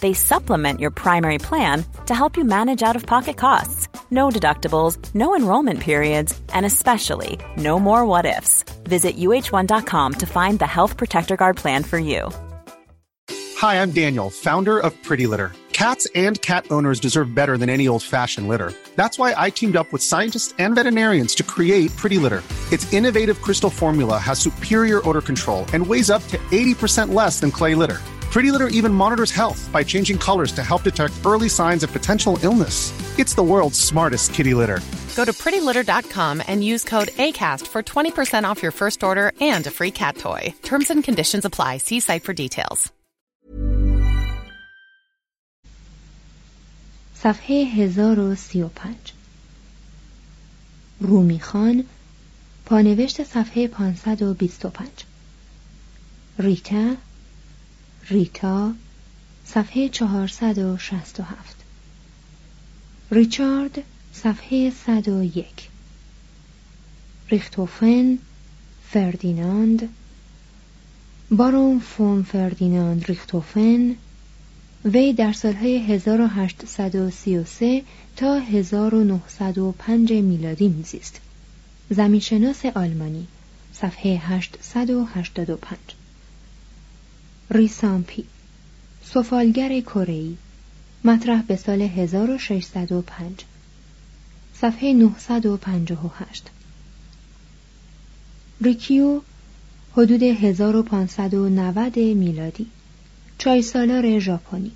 They supplement your primary plan to help you manage out of pocket costs. No deductibles, no enrollment periods, and especially no more what ifs. Visit uh1.com to find the Health Protector Guard plan for you. Hi, I'm Daniel, founder of Pretty Litter. Cats and cat owners deserve better than any old fashioned litter. That's why I teamed up with scientists and veterinarians to create Pretty Litter. Its innovative crystal formula has superior odor control and weighs up to 80% less than clay litter. Pretty Litter even monitors health by changing colors to help detect early signs of potential illness. It's the world's smartest kitty litter. Go to prettylitter.com and use code ACAST for 20% off your first order and a free cat toy. Terms and conditions apply. See site for details. صفحه 1035 رومی خان پانوشت صفحه 525 ریتا ریتا صفحه 467 ریچارد صفحه 101 ریختوفن فردیناند. بارون فون فردیناند ریختوفن. وی در سالهای 1833 تا 1905 میلادی میزیست. زمینشناس آلمانی صفحه 885 ریسامپی. سفالگر کره‌ای. مطرح به سال 1605 صفحه 958 ریکیو حدود 1590 میلادی. چای سالار ژاپنی.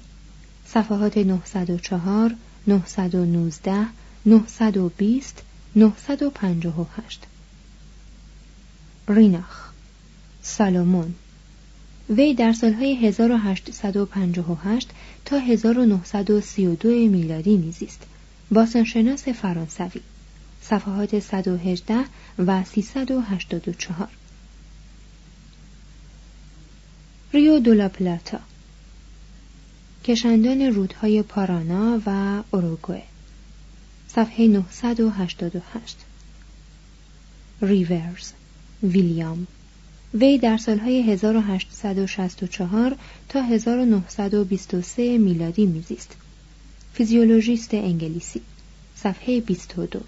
صفحات 904 919 920 958 ریناخ. سالومون. وی در سالهای 1858 تا 1932 میلادی میزیست. باستانشناس فرانسوی. صفحات 118 و 384 ریو دولا پلاتا کشندان رودهای پارانا و اوروگوئه. صفحه 988 ریورز. ویلیام. وی در سالهای 1864 تا 1923 میلادی میزیست. فیزیولوژیست انگلیسی. صفحه 22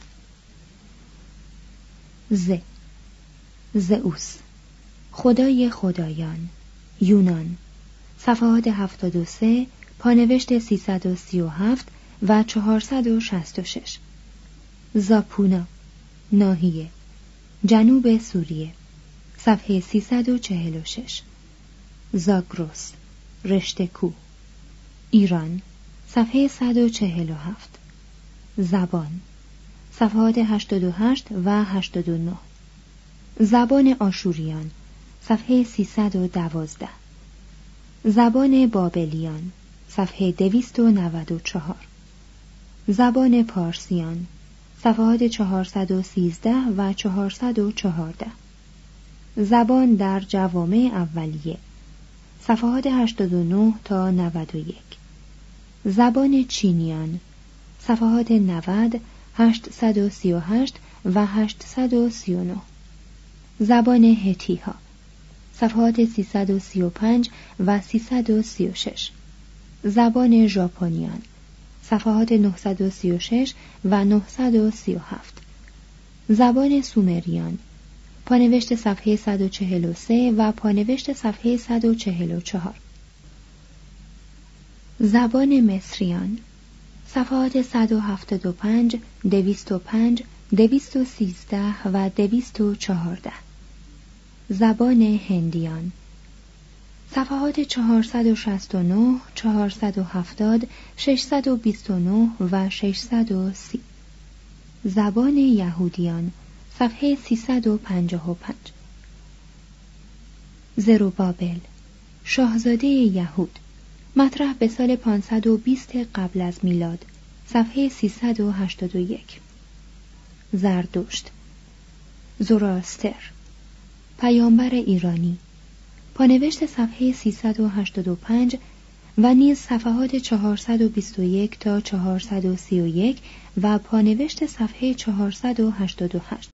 ز. زئوس. خدای خدایان. یونان. صفحات 73 پانوشت 337 و 466 زاپونا. ناحیه. جنوب سوریه. صفحه 346 زاگروس رشته کو. ایران صفحه 147 زبان صفحات 88 و 89 زبان آشوریان صفحه 312 زبان بابلیان صفحه 294 زبان پارسیان صفحات 413 و 414 زبان در جوامع اولیه. صفحات 89 تا 91 زبان چینیان. صفحات 90 838 و 839 زبان هتی ها صفحات 335 و 336 زبان ژاپنیان. صفحات 936 و 937 زبان سومریان. پانوشت صفحه 143 و پانوشت صفحه 144 زبان مصریان. صفحات 175 205 213 و 214 زبان هندیان. صفحات 469 470 629 و 630 زبان یهودیان. صفحه 355 زروبابل شاهزاده یهود مطرح به سال 520 قبل از میلاد صفحه 381 زردشت زوراستر پیامبر ایرانی پانوشت صفحه 385 و نیز صفحات 421 تا 431 و پانوشت صفحه 488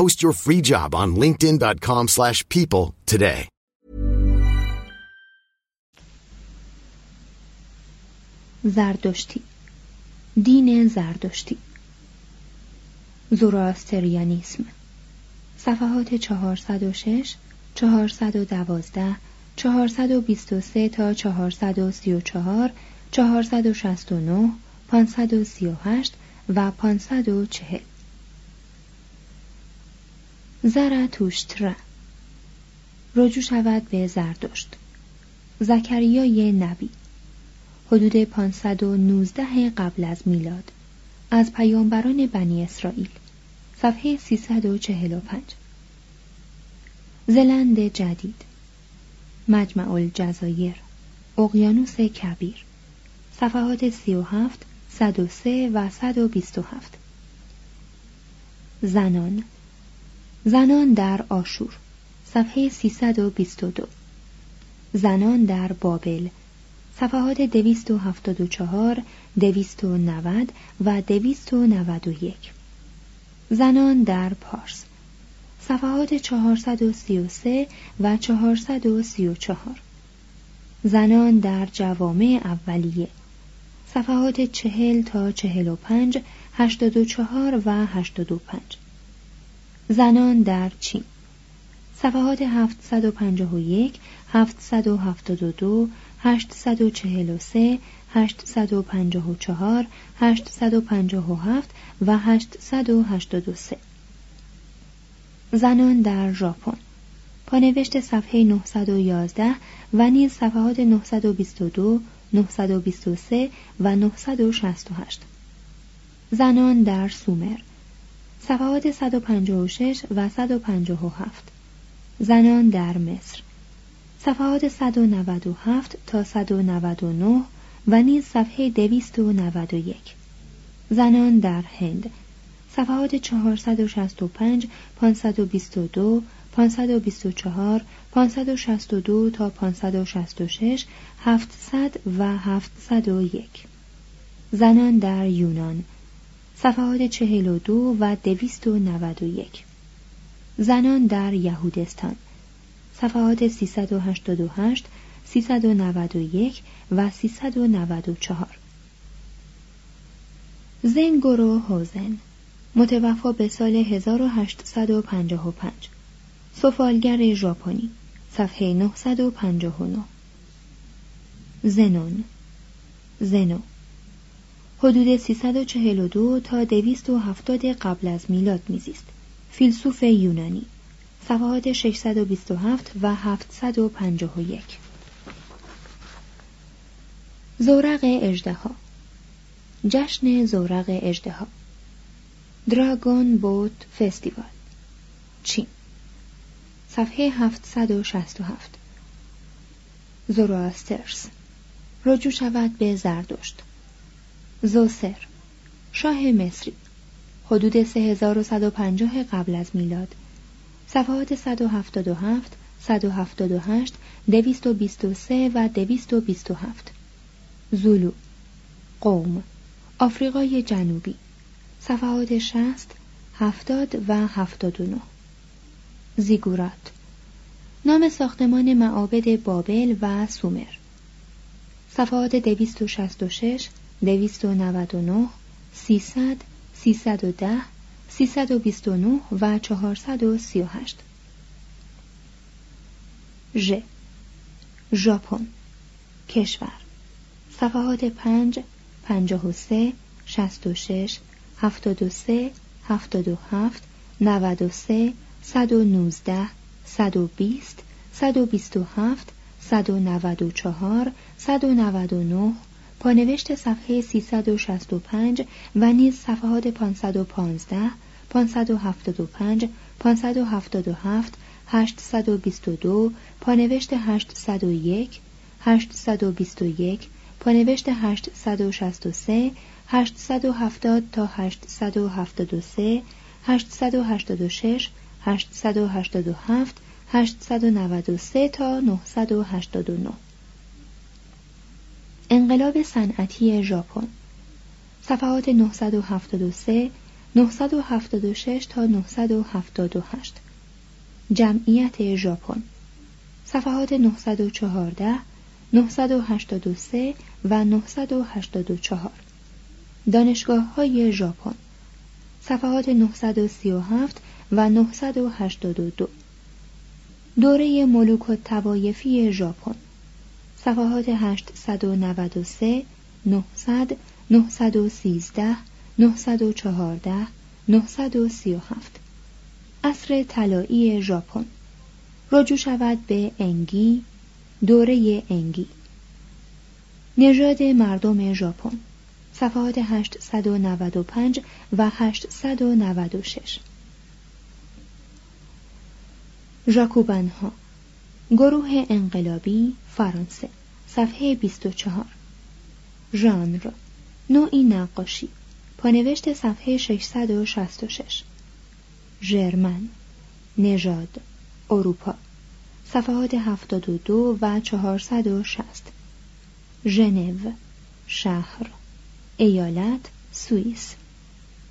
Post your free job on linkedin.com slash people today. زردشتی دین زردشتی زوراستریانیسم صفحات 406 412 423 تا 434 469 538 و 540 زرتوشتره رجوع شود به زردشت زکریای نبی. حدود 519 قبل از میلاد از پیامبران بنی اسرائیل صفحه 345 زلند جدید. مجمع الجزایر اقیانوس کبیر صفحات 37 103 و 127 زنان زنان در آشور صفحه 322 زنان در بابل صفحات 274 290 و 291 زنان در پارس صفحات 433 و 434 زنان در جوامع اولیه صفحات 40 تا 45 84 و 85 زنان در چین. صفحات 751 772 843 854 857 و 883 زنان در ژاپن. پانوشت صفحه 911 و نیز صفحات 922 923 و 968 زنان در سومر. صفحات 156 و 157 زنان در مصر. صفحات 197 تا 199 و نیز صفحه 291 زنان در هند. صفحات 465 522 524 562 تا 566 700 و 701 زنان در یونان. صفحات 42 و 291 زنان در یهودستان. صفحات 388 391 و 394 زنگورو هوزن متوفا به سال 1855 سفالگر ژاپنی. صفحه 959 زنون زنو. حدود 342 تا 270 قبل از میلاد میزیست. فیلسوف یونانی. صفحات 627 و 751 زورق اجدها جشن زورق اجدها دراگون بوت فستیوال. چین. صفحه 767 زوراسترس رجوع شود به زردشت. زوسر شاه مصری حدود 3150 قبل از میلاد. صفحات 177 178 223 و 227 زولو قوم آفریقای جنوبی. صفحات 60 70 و 79 زیگورات نام ساختمان معابد بابل و سومر. صفحات 266 299 300 310 329 و 438 ژ. ژاپن کشور. صفحات 5 53 66 73 77 93 119 120 127 194 199 پانوشت صفحه 365 و نیز صفحات 515 575 577 822 پانوشت 801 821 پانوشت 863 870 تا 873 886 887 893 تا 989 انقلاب صنعتی ژاپن. صفحات 973 976 تا 978 جمعیت ژاپن. صفحات 914 983 و 984 دانشگاه های ژاپن. صفحات 937 و 982 دوره ملوک و توایفی ژاپن. صفحات 893 900 913 914 937 عصر طلایی ژاپن. رجوع شود به انگی دوره انگی. نژاد مردم ژاپن. صفحات 895 و 896 ژاکوبن ها گروه انقلابی فرانسه صفحه 24 ژانر نوعی نقاشی پانوشت صفحه 666 ژرمن نژاد اروپا صفحات 72 و 460 ژنو شهر ایالت سوئیس.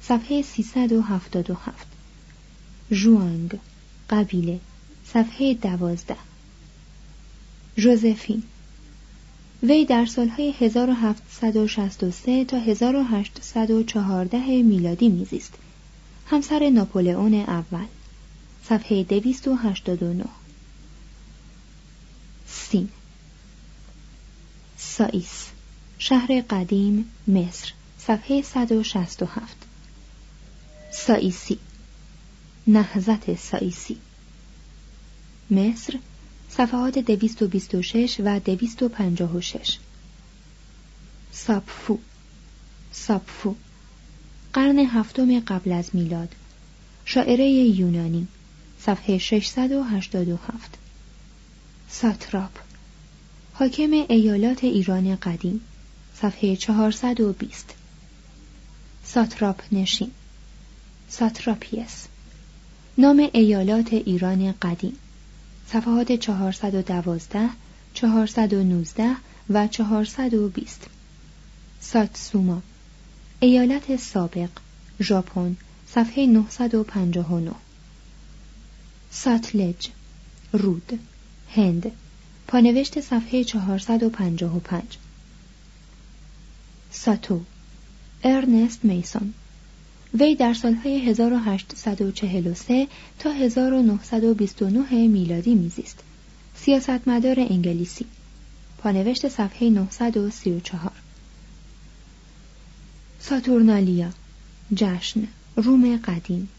صفحه 377 ژوانگ قبیله صفحه 12 ژوزفین وی در سالهای 1763 تا 1814 میلادی میزیست. همسر ناپولئون اول. صفحه 289 سین. سائیس شهر قدیم مصر. صفحه 167 سائیسی نهزت سائیسی مصر صفحات 226 و 256 ساپفو ساپفو قرن هفتم قبل از میلاد. شاعره یونانی. صفحه 687 ساتراپ. حاکم ایالات ایران قدیم. صفحه 420 ساتراپ نشین. ساتراپیس. نام ایالات ایران قدیم. صفحات 412 419 و 420 ساتسوما ایالت سابق ژاپن صفحه 959 ساتلج رود هند پانوشت صفحه 455 ساتو ارنست میسون. وی در سالهای 1843 تا 1929 میلادی میزیست. سیاستمدار انگلیسی. پانوشت صفحه 934 ساتورنالیا. جشن. روم قدیم.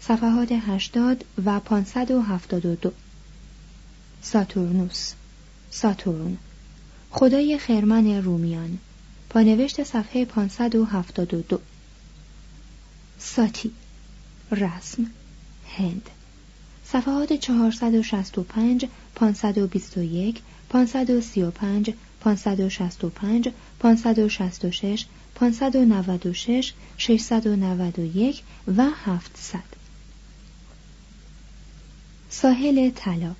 صفحات 80 و 572 ساتورنوس. ساتورن. خدای خرمن رومیان. پانوشت صفحه 572 ساتی. رسم. هند. صفحات 465 521 535 565 566 596 691 و 700 ساحل طلا.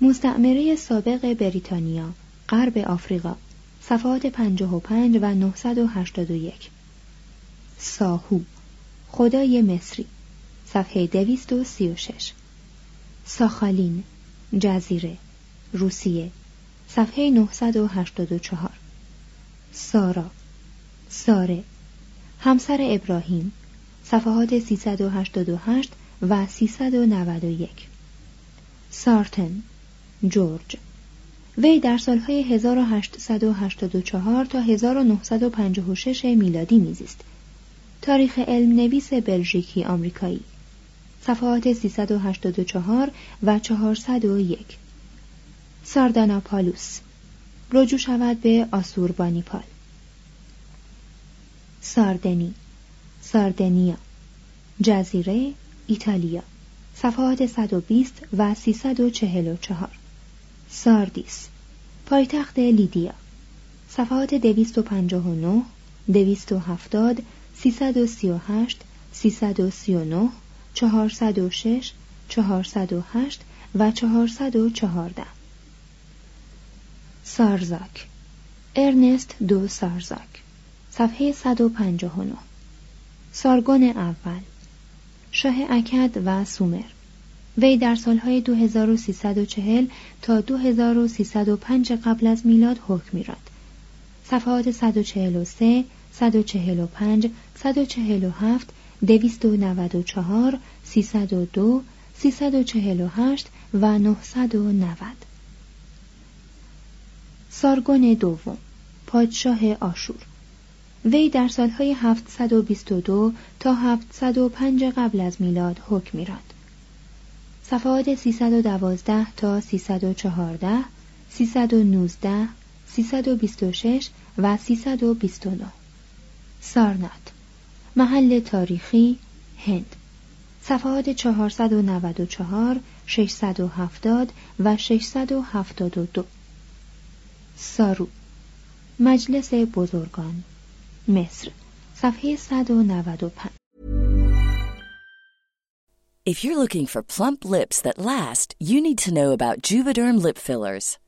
مستعمره سابق بریتانیا غرب آفریقا. صفحات 55 و 981 ساهو. خدای مصری صفحه 236 ساخالین جزیره روسیه صفحه 984 سارا ساره همسر ابراهیم صفحات 388 و 391 سارتن جورج. وی در سالهای 1884 تا 1956 میلادی میزیست. تاریخ علم نویس بلژیکی آمریکایی. صفحات 384 و 401 سارداناپالوس. رجوع شود به آسوربانیپال. ساردنی. ساردنیا. جزیره ایتالیا. صفحات 120 و 344 ساردیس. پایتخت لیدیا. صفحات 259 270 338 339 406 408 و 414 سارزاک. ارنست دو سارزاک. صفحه 159 سارگون اول. شاه اکد و سومر. وی در سالهای 2340 تا 2305 قبل از میلاد حکم میراند صفحات 143 145 147 294 302 348 و 990 سارگون دوم پادشاه آشور. وی در سالهای 722 تا 705 قبل از میلاد حکم میراند صفحات 312 تا 314 319 326 و 329 سارنات محل تاریخی هند صفحات 494 670 و 672 سارو مجلس بزرگان مصر صفحه 195 If you're looking for plump lips that last, you need to know about Juvederm lip fillers.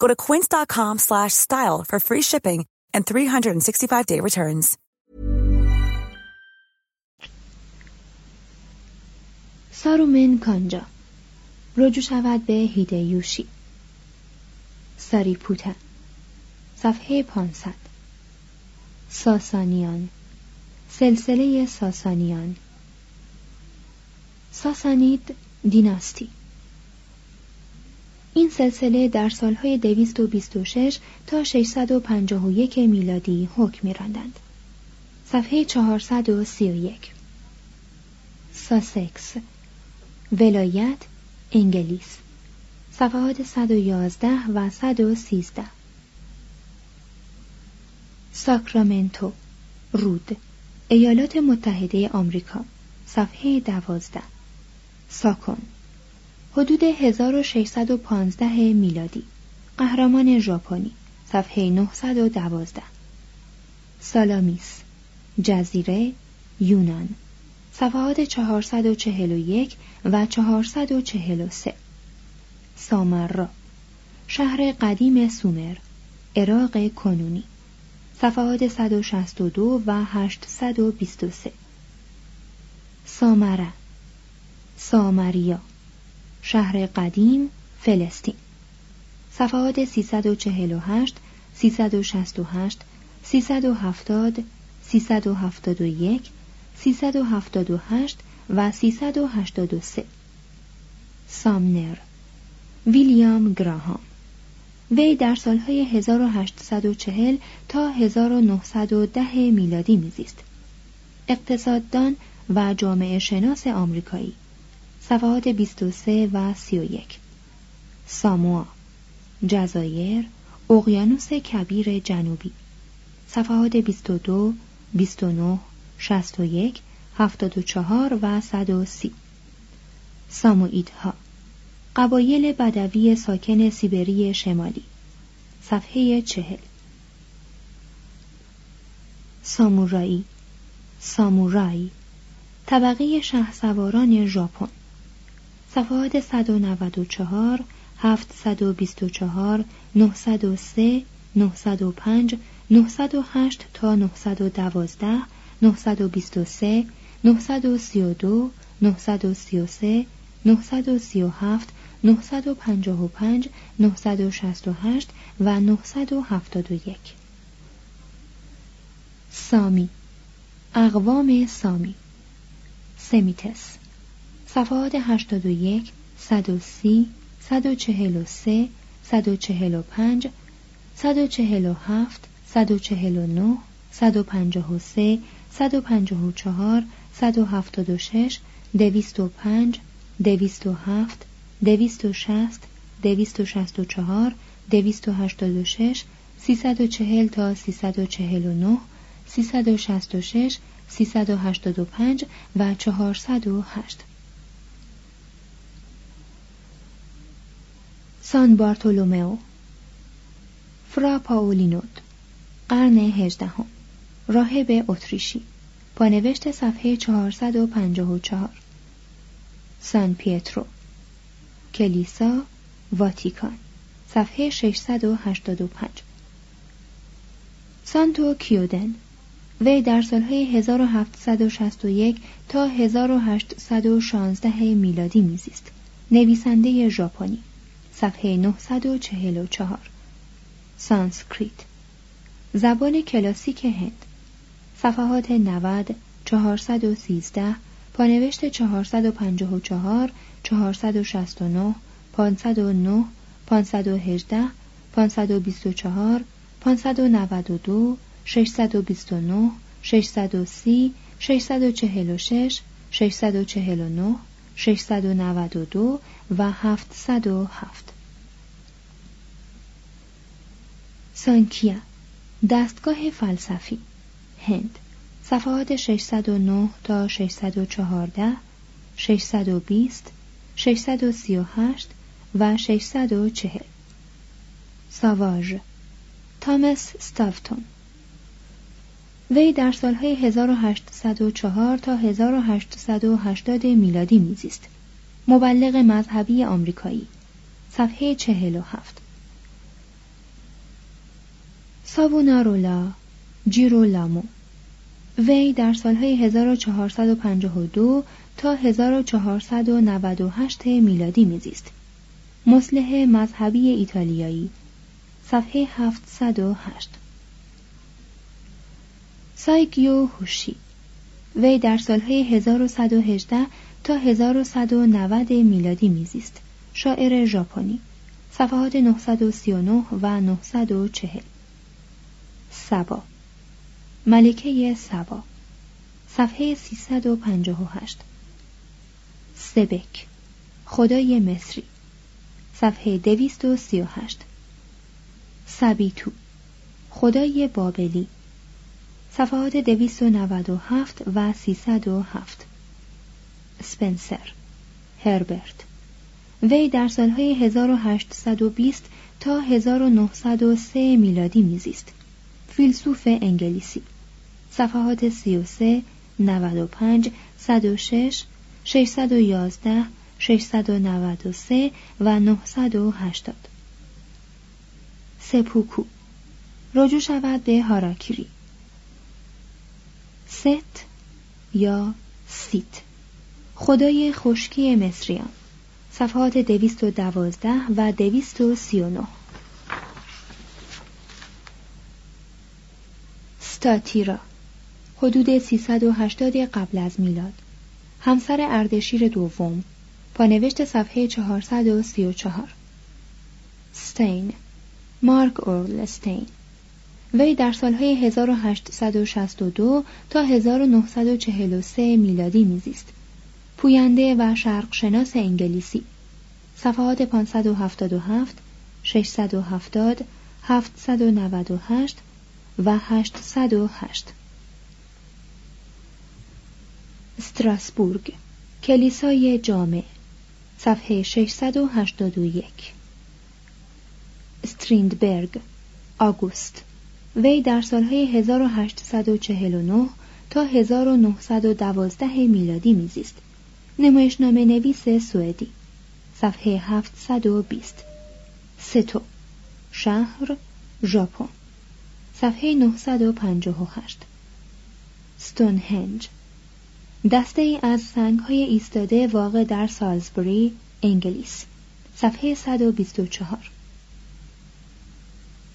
Go to quince.com slash style for free shipping and 365-day returns. سارومن کانجا رجوع شود به هیدیوشی ساریپوتا صفحه 500 ساسانیان سلسله ساسانیان ساسانید دیناستی این سلسله در سالهای 226 تا 651 میلادی حکم میراندند. صفحه 431 ساسکس ولایت انگلیس. صفحات 111 و 113 ساکرامنتو رود ایالات متحده آمریکا. صفحه دوازده. ساکون حدود 1615 میلادی. قهرمان ژاپنی صفحه 912 سالامیس جزیره یونان. صفحات 441 و 443 سامرا شهر قدیم سومر عراق کنونی. صفحات 162 و 823 سامره سامریا. شهر قدیم فلسطین. صفحات 348 368 370 371 378 و 383 سامنر ویلیام گراهام. وی در سالهای 1840 تا 1910 میلادی میزیست. اقتصاددان و جامعه شناس آمریکایی. صفحات 23 و 31 ساموا جزایر اقیانوس کبیر جنوبی. صفحات 22 29 61 74 و 130 ساموئیدها قبایل بدوی ساکن سیبری شمالی. صفحه چهل. سامورایی سامورایی طبقه شهسواران ژاپن. صفحات 194 724 903 905 908 تا 912 923 932 933 937 955 968 و 971 سامی اقوام سامی سمیتس صفحات 81 130 143 145 147 149 153 154 176 205 207 260 264 286 340 تا 349 366 385 و 408 سان بارتولومئو فرا پاولینود قرن هجدهم راهب اتریشی پانوشت صفحه 454 سان پیترو کلیسا واتیکان صفحه 685 سانتو کیودن وی در سالهای 1761 تا 1816 میلادی میزیست نویسنده ژاپنی. صفحه 944 سانسکریت. زبان کلاسیک هند. صفحات 90 413 پانوشت 454 469 509 518 524 592 629 630 646 649 692 و 707 سانکیا دستگاه فلسفی هند صفحات 609 تا 614 620 638 و 640 ساواژ تامس ستافتون. وی در سالهای 1804 تا 1880 میلادی میزیست. مبلغ مذهبی آمریکایی. صفحه 47 ساوونارولا جیرولامو. وی در سالهای 1452 تا 1498 میلادی میزیست. مسلح مذهبی ایتالیایی. صفحه 708 سایکیو هوشی. وی در سالهای 1118 تا 1190 میلادی میزیست. شاعر ژاپنی. صفحات 939 و 940 سبا. ملکه سبا. صفحه 358 سبک. خدای مصری. صفحه 238 سبیتو. خدای بابلی. صفحات 297 و 307 سپنسر. هربرت. وی در سالهای 1820 تا 1903 میلادی میزیست. فیلسوف انگلیسی. صفحات 33 95 106 611 693 و 980 سپوکو. رجوع شود به هاراکیری. ست یا سیت. خدای خشکی مصریان. صفحات دویست و دوازده و دویست و سی و نه ستاتیرا. حدود 380 قبل از میلاد. همسر اردشیر دوم. پانوشت صفحه 434 ستین. مارک اورل استین وی در سالهای 1862 تا 1943 میلادی میزیست. پوینده و شرقشناس انگلیسی. صفحات 577 670 798 و 808 استراسبورگ کلیسای جامع صفحه 681 استریندبرگ آگوست. وی در سالهای 1849 تا 1912 میلادی میزیست. نمایشنامه نویس سوئدی. صفحه 720 ستو شهر ژاپن. صفحه 958 ستونهنج دسته ای از سنگ های ایستاده واقع در سالزبری انگلیس. صفحه 124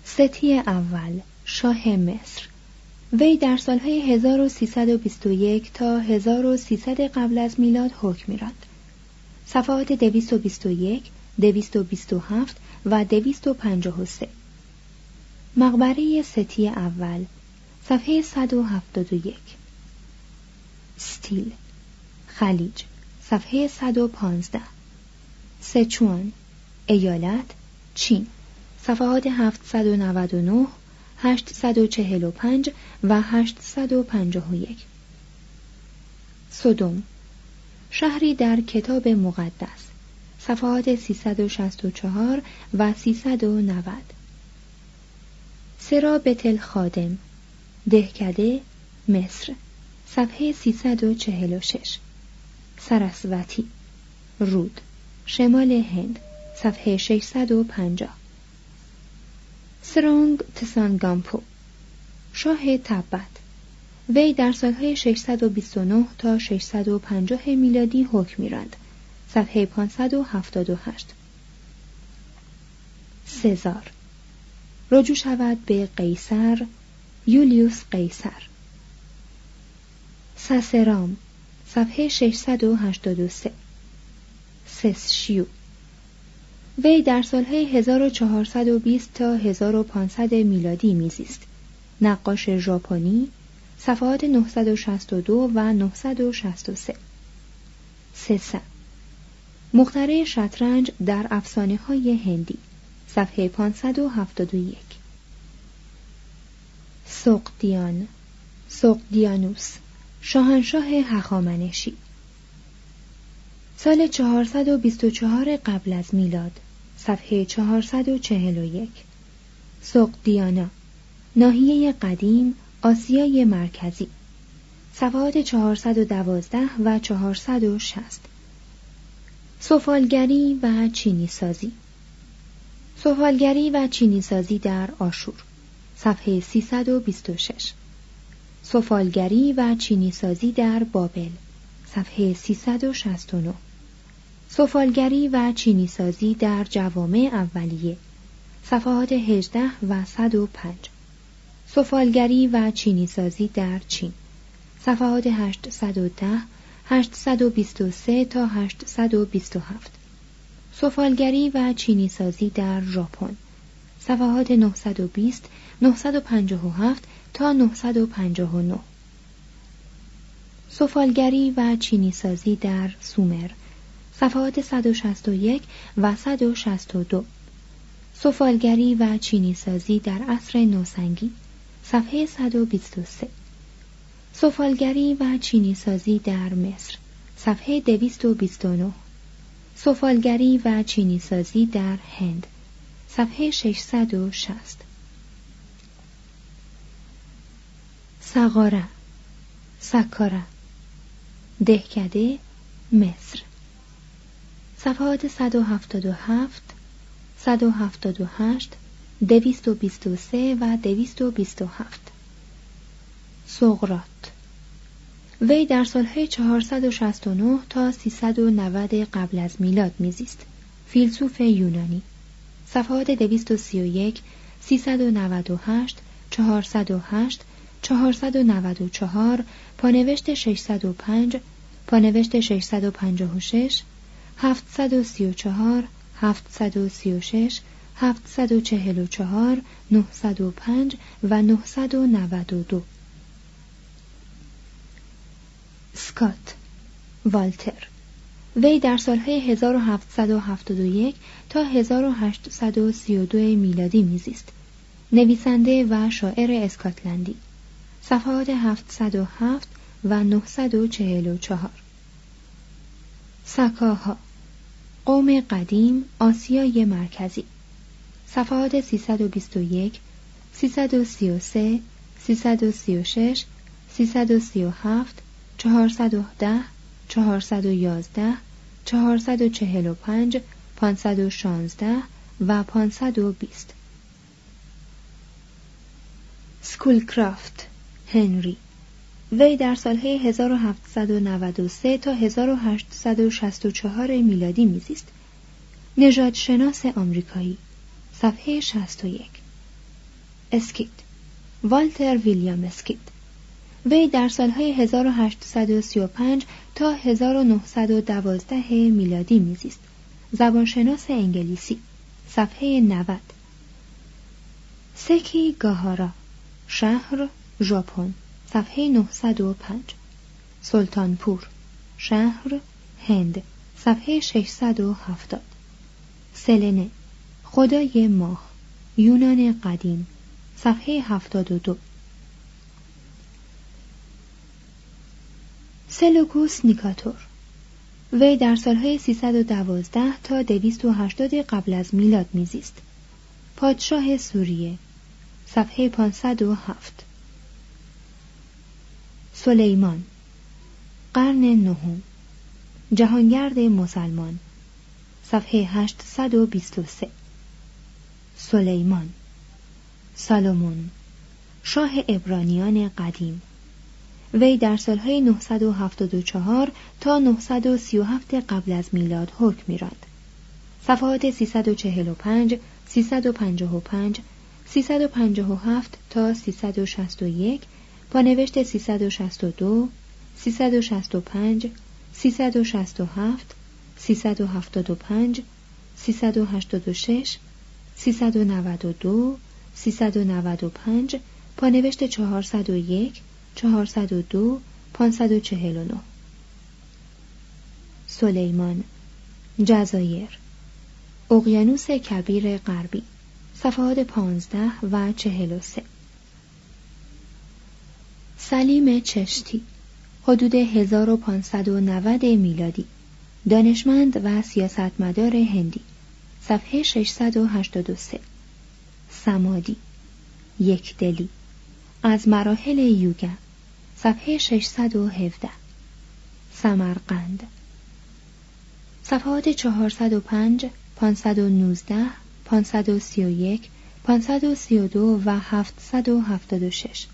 ستی اول. شاه مصر. وی در سالهای 1321 تا 1300 قبل از میلاد حکم میراند. صفحات 221 227 و 253 مقبره ستی اول صفحه 171 ستیل خلیج صفحه 115 سچوان ایالت چین. صفحات 799 845 و 851 سودوم شهری در کتاب مقدس. صفحات 364 و 390 سرا بتل خادم دهکده مصر. صفحه 346 سرسوتی. رود. شمال هند. صفحه 650 سرونگ تسانگامپو. شاه تبت. وی در سالهای 629 تا 650 میلادی حکم میراند. صفحه 578 سزار. رجوع شود به قیصر یولیوس قیصر. سسرام صفحه 683 سسشیو وی در سالهای 1420 تا 1500 میلادی میزیست. نقاش ژاپنی صفحات 962 و 963 سسا مختره شطرنج در افسانه های هندی صفحه 571 سقدیان سقدیانوس شاهنشاه هخامنشی. سال 424 قبل از میلاد صفحه 441 سقدیانا ناحیه قدیم آسیای مرکزی. صفحات 412 و 460 سفالگری و چینی سازی سفالگری و چینی سازی در آشور. صفحه 326 سفالگری و چینی سازی در بابل. صفحه 369 سفالگری و چینی سازی در جوامع اولیه. صفحات 18 و 105 سفالگری و چینی سازی در چین. صفحات 810 823 تا 827 سفالگری و چینی سازی در ژاپن. صفحات 920 957 تا 959 سفالگری و چینی سازی در سومر. صفحات 161 و 162 سفالگری و چینی سازی در عصر نوسنگی صفحه 123 سفالگری و چینی سازی در مصر صفحه 229 سفالگری و چینی سازی در هند صفحه 660 سقاره سکاره دهکده مصر. صفحات 177 178 223 و 227 سقرات وی در سالهای 469 تا 390 قبل از میلاد میزیست. فیلسوف یونانی. صفحات 231 398 408 494 پانوشت 605 پانوشت 656 734 736 744 905 و 992 سکات والتر. وی در سالهای 1771 تا 1832 میلادی میزیست. نویسنده و شاعر اسکاتلندی. صفحات 707 و 944 سکاها. قوم قدیم آسیای مرکزی. صفحات 321 333 336 337 410 411 445 516 و 520 سکولکرافت هنری. وی در سالهای 1793 تا 1864 میلادی میزیست. نژاد شناس آمریکایی. صفحه 61 اسکیت. والتر ویلیام اسکیت. وی در سالهای 1835 تا 1912 میلادی میزیست. زبانشناس انگلیسی. صفحه 90 سکی گاهارا. شهر ژاپن. صفحه 905 سلطانپور. شهر هند. صفحه 670 سلنه. خدای ماه. یونان قدیم. صفحه 72 سلوکوس نیکاتور. وی در سالهای 312 تا 280 قبل از میلاد میزیست. پادشاه سوریه. صفحه 507 سلیمان. قرن نهم. جهانگرد مسلمان. صفحه 823 سلیمان. سالومون شاه ابرانیان قدیم. وی در سالهای 974 تا 937 قبل از میلاد حکم میراند. صفحات 345 355 357 تا 361 با نوشت 362 365 367 375 386 392 395 پانوشت 401 402 549 سلیمان جزایر اقیانوس کبیر غربی صفحات 15 و 43 سلیم چشتی حدود 1590 میلادی دانشمند و سیاستمدار هندی صفحه 683 سمادی یک دلی از مراحل یوگا صفحه 617 سمرقند. صفحات 405 519 531 532 و 776